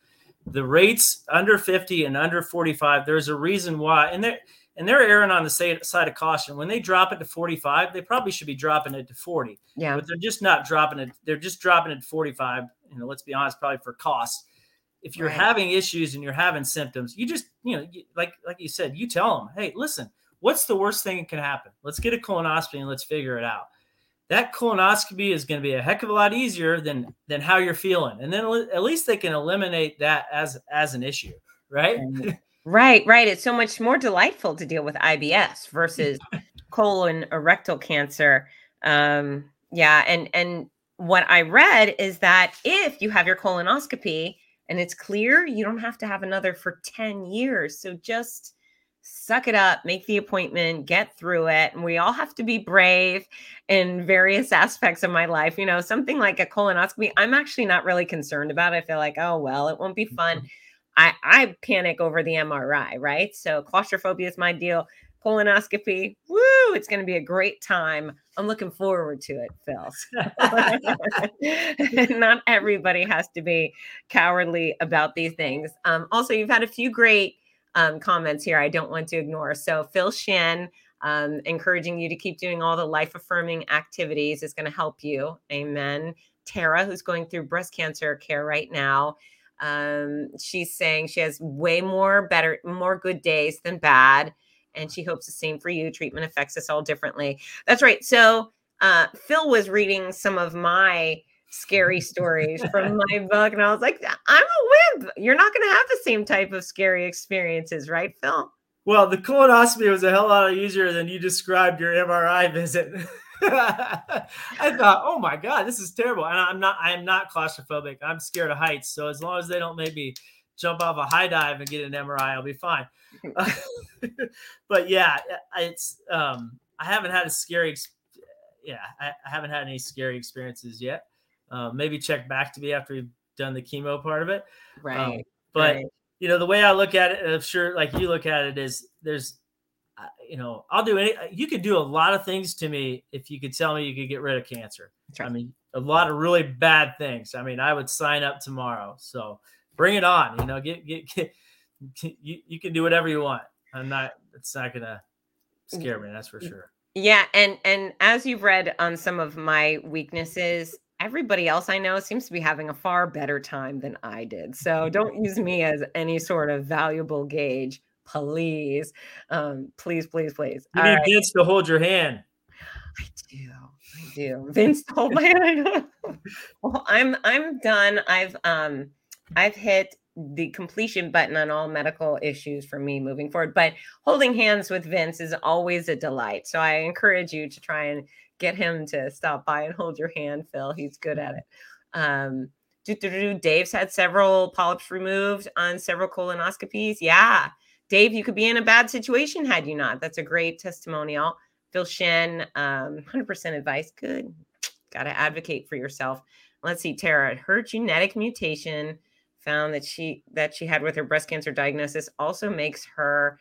The rates under 50 and under 45, there's a reason why, and they're and they're erring on the side of caution. When they drop it to 45, they probably should be dropping it to 40. Yeah. But they're just not dropping it. They're just dropping it to 45. You know, let's be honest, probably for cost. If you're Right. having issues and you're having symptoms, you just, you know, you, like like you said, you tell them, hey, listen, what's the worst thing that can happen? Let's get a colonoscopy and let's figure it out. That colonoscopy is going to be a heck of a lot easier than than how you're feeling, and then at least they can eliminate that as as an issue, right? Right, right. It's so much more delightful to deal with IBS versus colon or rectal cancer. Um, yeah, and and what I read is that if you have your colonoscopy and it's clear, you don't have to have another for 10 years. So just suck it up, make the appointment, get through it. And we all have to be brave in various aspects of my life. You know, something like a colonoscopy, I'm actually not really concerned about. I feel like, oh, well, it won't be fun. I, I panic over the MRI, right? So claustrophobia is my deal. Colonoscopy, woo, it's going to be a great time. I'm looking forward to it, Phil. Not everybody has to be cowardly about these things. Um, also, you've had a few great um, comments here I don't want to ignore. So, Phil Shin, um, encouraging you to keep doing all the life affirming activities is going to help you. Amen. Tara, who's going through breast cancer care right now, um, she's saying she has way more better, more good days than bad. And she hopes the same for you. Treatment affects us all differently. That's right. So, uh, Phil was reading some of my scary stories from my book, and I was like, I'm a wimp. You're not going to have the same type of scary experiences, right, Phil? Well, the colonoscopy was a hell of a lot easier than you described your MRI visit. I thought, oh my god, this is terrible. And I'm not. I am not claustrophobic. I'm scared of heights. So as long as they don't make me jump off a high dive and get an MRI, I'll be fine. but yeah, it's. Um, I haven't had a scary. Ex- yeah, I, I, haven't had any scary experiences yet. Uh, maybe check back to me after we've done the chemo part of it. Right. Um, but right. you know, the way I look at it, I'm sure, like you look at it, is there's you know, I'll do any. You could do a lot of things to me if you could tell me you could get rid of cancer. Right. I mean, a lot of really bad things. I mean, I would sign up tomorrow. So bring it on. You know, get get, get you. You can do whatever you want. I'm not. It's not gonna scare me. That's for sure. Yeah, and and as you've read on some of my weaknesses, everybody else I know seems to be having a far better time than I did. So don't use me as any sort of valuable gauge please. Um, please, please, please. You need right. Vince to hold your hand. I do. I do. Vince hold my hand. well, I'm I'm done. I've um I've hit the completion button on all medical issues for me moving forward. But holding hands with Vince is always a delight. So I encourage you to try and get him to stop by and hold your hand, Phil. He's good at it. Um, Dave's had several polyps removed on several colonoscopies. Yeah. Dave, you could be in a bad situation had you not. That's a great testimonial. Phil Shen, um, 100% advice. Good. Got to advocate for yourself. Let's see, Tara. Her genetic mutation found that she that she had with her breast cancer diagnosis also makes her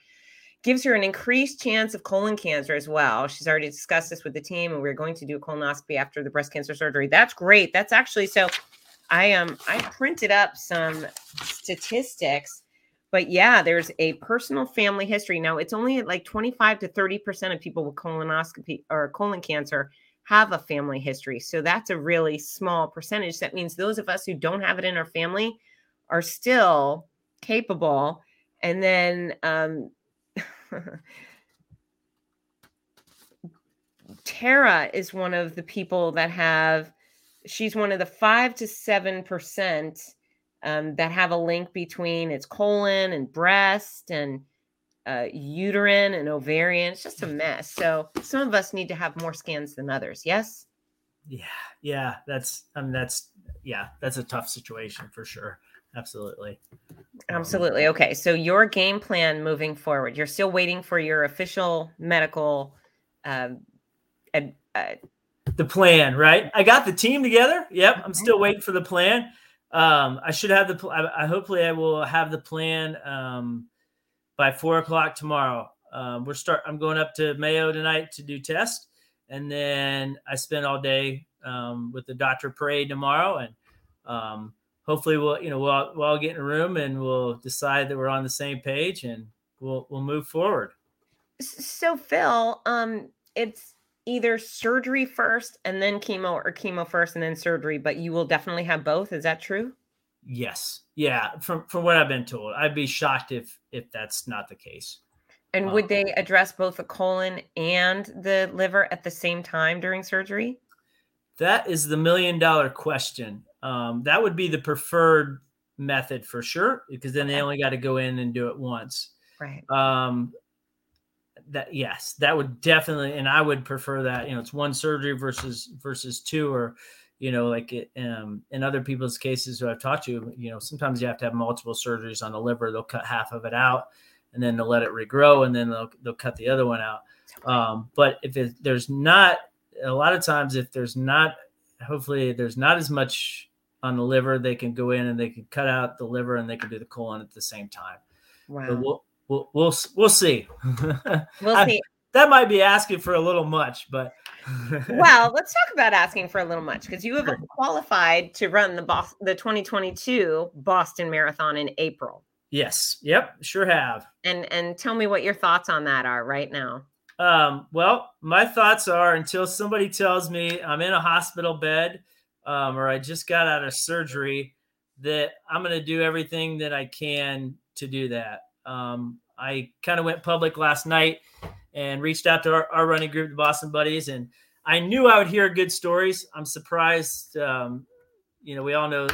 gives her an increased chance of colon cancer as well. She's already discussed this with the team, and we're going to do a colonoscopy after the breast cancer surgery. That's great. That's actually so. I um I printed up some statistics but yeah, there's a personal family history. Now, it's only like 25 to 30% of people with colonoscopy or colon cancer have a family history. So that's a really small percentage. That means those of us who don't have it in our family are still capable. And then um, Tara is one of the people that have, she's one of the five to 7% um, that have a link between its colon and breast and uh, uterine and ovarian. It's just a mess. So some of us need to have more scans than others. Yes. Yeah, yeah. That's I mean that's yeah that's a tough situation for sure. Absolutely. Absolutely. Okay. So your game plan moving forward. You're still waiting for your official medical. Um, uh, the plan, right? I got the team together. Yep. I'm still waiting for the plan um, I should have the. I, I, hopefully I will have the plan um, by four o'clock tomorrow. Um, we're start. I'm going up to Mayo tonight to do test, and then I spend all day um, with the doctor parade tomorrow, and um, hopefully we'll you know we'll, all, we'll all get in a room and we'll decide that we're on the same page and we'll we'll move forward. So Phil, um, it's either surgery first and then chemo, or chemo first and then surgery, but you will definitely have both. Is that true? Yes. Yeah. From from what I've been told, I'd be shocked if if that's not the case. And would they address both the colon and the liver at the same time during surgery? That is the million dollar question. Um, that would be the preferred method for sure, because then they only got to go in and do it once. Right. Um, that yes, that would definitely, and I would prefer that. You know, it's one surgery versus versus two, or you know, like it, um, in other people's cases who I've talked to, you know, sometimes you have to have multiple surgeries on the liver. They'll cut half of it out, and then they'll let it regrow, and then they'll they'll cut the other one out. Um, but if it, there's not a lot of times, if there's not, hopefully there's not as much on the liver, they can go in and they can cut out the liver and they can do the colon at the same time. Wow. But we'll we'll we'll, we'll see. We'll I- see. that might be asking for a little much, but well, let's talk about asking for a little much because you have qualified to run the Bos- the 2022 Boston Marathon in April. yes, yep, sure have. And and tell me what your thoughts on that are right now. Um, well, my thoughts are until somebody tells me I'm in a hospital bed um, or I just got out of surgery, that I'm going to do everything that I can to do that. Um, I kind of went public last night and reached out to our, our running group, the Boston Buddies, and I knew I would hear good stories. I'm surprised. Um, you know, we all know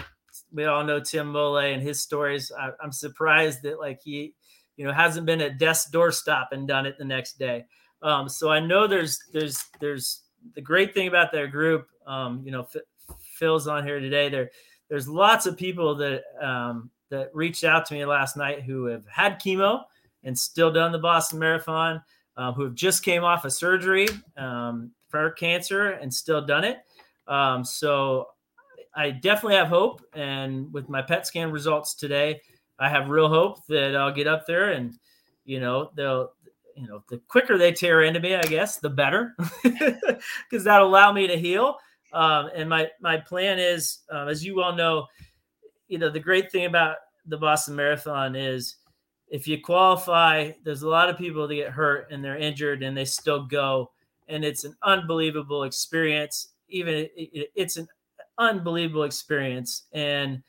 we all know Tim Mole and his stories. I, I'm surprised that like he, you know, hasn't been at death's doorstop and done it the next day. Um, so I know there's there's there's the great thing about their group. Um, you know, F- Phil's on here today. There there's lots of people that um, that reached out to me last night who have had chemo and still done the Boston Marathon, uh, who have just came off a surgery um, for cancer and still done it. Um, so I definitely have hope, and with my PET scan results today, I have real hope that I'll get up there and you know they'll you know the quicker they tear into me i guess the better because that'll allow me to heal um, and my my plan is um, as you all know you know the great thing about the boston marathon is if you qualify there's a lot of people that get hurt and they're injured and they still go. And it's an unbelievable experience. Even it, it- it's an unbelievable experience. And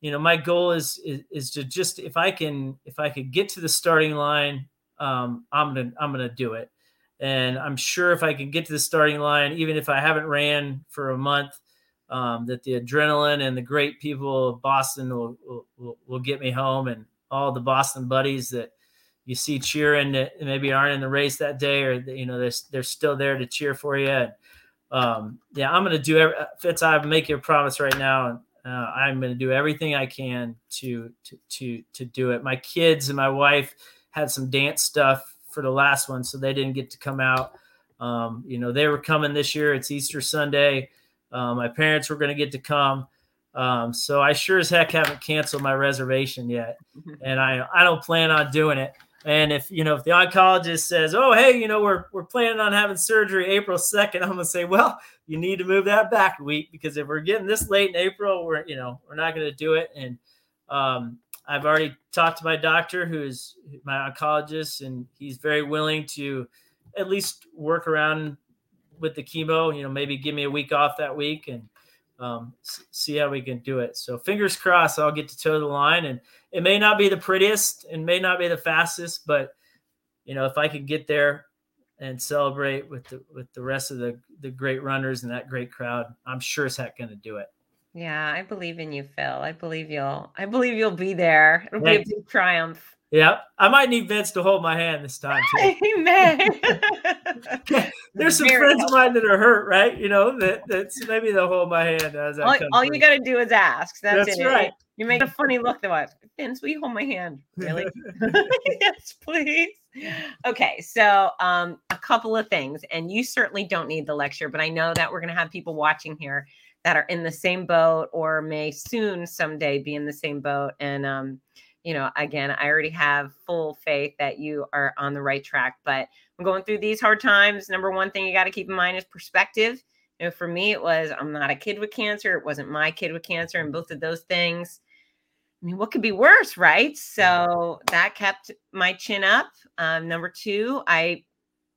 you know my goal is, is is to just if i can if i could get to the starting line um, I'm gonna I'm gonna do it. And I'm sure if I can get to the starting line, even if I haven't ran for a month, um, that the adrenaline and the great people of Boston will, will, will, get me home, and all the Boston buddies that you see cheering that maybe aren't in the race that day, or you know they're they're still there to cheer for you. And, um, yeah, I'm gonna do every, Fitz. I make you a promise right now, and uh, I'm gonna do everything I can to to to to do it. My kids and my wife had some dance stuff for the last one, so they didn't get to come out. Um, you know, they were coming this year. It's Easter Sunday. Um, my parents were going to get to come. Um, so I sure as heck haven't canceled my reservation yet, and I I don't plan on doing it. And if you know if the oncologist says, "Oh, hey, you know we're we're planning on having surgery April 2nd, I'm gonna say, "Well, you need to move that back a week because if we're getting this late in April, we're you know we're not gonna do it." And um, I've already talked to my doctor, who's my oncologist, and he's very willing to at least work around with the chemo. You know, maybe give me a week off that week and um, see how we can do it. So fingers crossed, I'll get to toe the line, and it may not be the prettiest and may not be the fastest, but you know, if I could get there and celebrate with the with the rest of the the great runners and that great crowd, I'm sure as heck going to do it. Yeah, I believe in you, Phil. I believe you'll I believe you'll be there. It'll be a big triumph. Yeah, I might need Vince to hold my hand this time too. Amen. There's some Very friends of mine that are hurt, right? You know, that that's maybe they'll hold my hand as I all, come all you got to do is ask. That's, That's it. right. You make a funny look though. Vince, will you hold my hand? Really? yes, please. Okay, so um, a couple of things, and you certainly don't need the lecture, but I know that we're going to have people watching here that are in the same boat or may soon someday be in the same boat. And um, you know, again, I already have full faith that you are on the right track. But I'm going through these hard times. Number one thing you got to keep in mind is perspective. You know, for me, it was I'm not a kid with cancer. It wasn't my kid with cancer, and both of those things. I mean, what could be worse, right? So that kept my chin up. Um, number two, I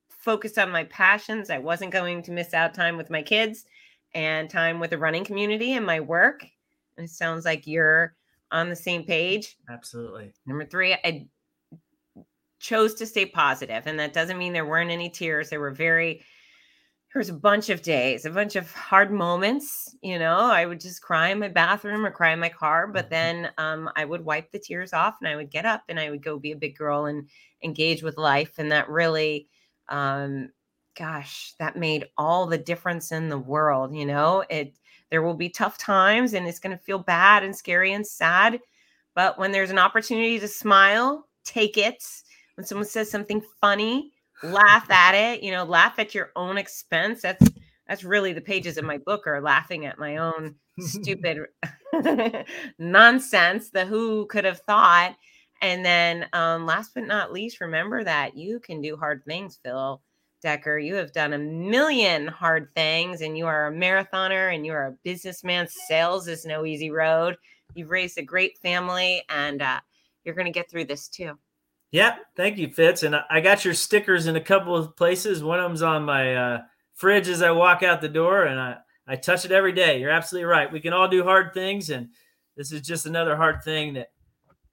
focused on my passions. I wasn't going to miss out time with my kids and time with the running community and my work. it sounds like you're on the same page. Absolutely. Number three, I chose to stay positive, and that doesn't mean there weren't any tears. There were very there was a bunch of days, a bunch of hard moments. You know, I would just cry in my bathroom or cry in my car, but mm-hmm. then um, I would wipe the tears off and I would get up and I would go be a big girl and engage with life. And that really, um, gosh, that made all the difference in the world. You know, it, there will be tough times and it's going to feel bad and scary and sad. But when there's an opportunity to smile, take it. When someone says something funny, laugh at it, you know, laugh at your own expense. That's that's really the pages of my book are laughing at my own stupid nonsense. The who could have thought. And then um, last but not least, remember that you can do hard things, Phil Decker. You have done a million hard things and you are a marathoner and you are a businessman. Sales is no easy road. You've raised a great family and uh, you're going to get through this too. Yeah, thank you, Fitz. And I got your stickers in a couple of places. One of them's on my uh, fridge as I walk out the door, and I, I touch it every day. You're absolutely right. We can all do hard things, and this is just another hard thing that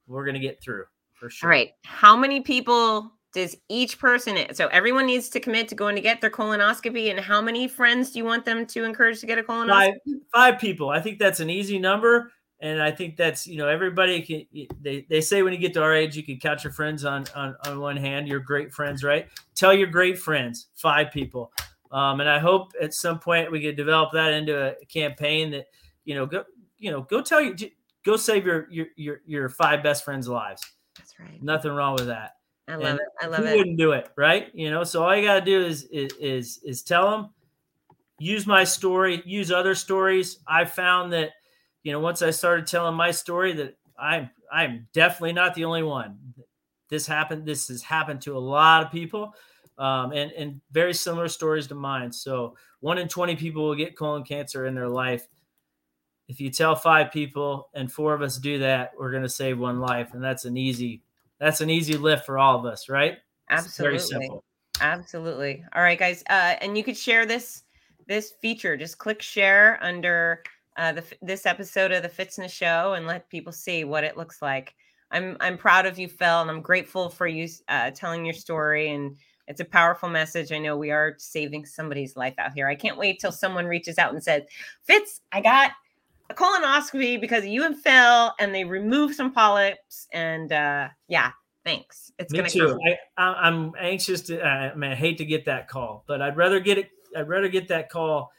we're going to get through for sure. All right. How many people does each person so everyone needs to commit to going to get their colonoscopy and how many friends do you want them to encourage to get a colonoscopy? Five, five people. I think that's an easy number and I think that's you know everybody can they, they say when you get to our age you can count your friends on on, on one hand your great friends right? Tell your great friends five people. Um, and I hope at some point we can develop that into a campaign that you know go you know go tell you go save your your your, your five best friends lives. That's right. Nothing wrong with that I love and it I love who it wouldn't do it right you know so all you got to do is, is is is tell them use my story use other stories I found that you know, once I started telling my story, that I'm I'm definitely not the only one. This happened. This has happened to a lot of people, um, and and very similar stories to mine. So one in twenty people will get colon cancer in their life. If you tell five people and four of us do that, we're going to save one life, and that's an easy that's an easy lift for all of us, right? Absolutely. It's very simple. Absolutely. All right, guys, uh, and you could share this this feature. Just click share under uh, the, this episode of the Fitzness Show and let people see what it looks like. I'm I'm proud of you, Phil, and I'm grateful for you uh, telling your story. And it's a powerful message. I know we are saving somebody's life out here. I can't wait till someone reaches out and says, "Fitz, I got a colonoscopy because you and Phil, and they removed some polyps." And uh, yeah, thanks. It's me too. I, I'm anxious to. I, mean, I hate to get that call, but I'd rather get it. I'd rather get that call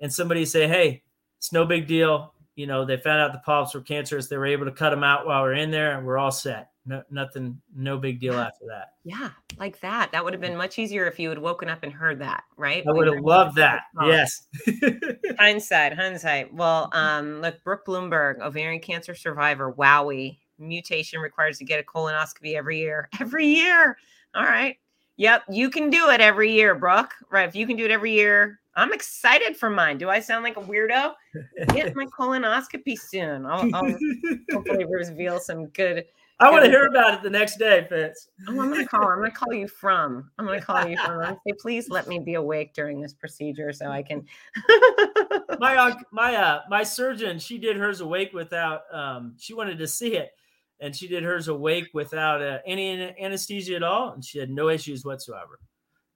and somebody say, "Hey, it's no big deal. You know, they found out the polyps were cancerous. They were able to cut them out while we're in there, and we're all set. No, nothing, no big deal after that. Yeah, like that. That would have been much easier if you had woken up and heard that, right? I would have loved that. Yes. hindsight, hindsight. Well, um, look, Brooke Bloomberg, ovarian cancer survivor. Wowie, mutation requires to get a colonoscopy every year. Every year. All right. Yep, you can do it every year, Brooke. Right? If you can do it every year, I'm excited for mine. Do I sound like a weirdo? Get my colonoscopy soon. I'll, I'll hopefully reveal some good. I want to hear about it the next day, Fitz. Oh, I'm gonna call. I'm gonna call you from. I'm gonna call you from. say, please let me be awake during this procedure so I can. my my uh my surgeon, she did hers awake without. Um, she wanted to see it, and she did hers awake without uh, any anesthesia at all, and she had no issues whatsoever.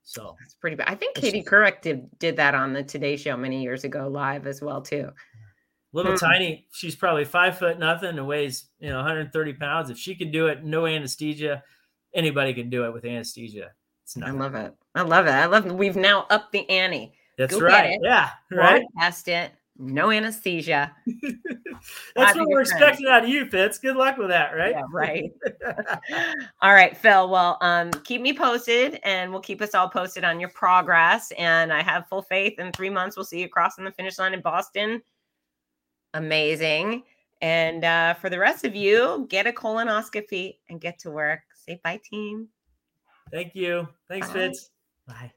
So that's pretty bad. I think Katie Couric did, did that on the Today Show many years ago live as well too. Little hmm. tiny, she's probably five foot nothing and weighs you know 130 pounds. If she can do it, no anesthesia, anybody can do it with anesthesia. It's I love it. I love it. I love it. We've now upped the ante. That's Go right. Yeah. Right. Test it no anesthesia. That's what we're expecting out of you, Fitz. Good luck with that, right? Yeah, right. all right, Phil. Well, um, keep me posted and we'll keep us all posted on your progress. And I have full faith in three months we'll see you crossing the finish line in Boston. Amazing. And uh, for the rest of you, get a colonoscopy and get to work. Say bye, team. Thank you. Thanks, bye. Fitz. Bye.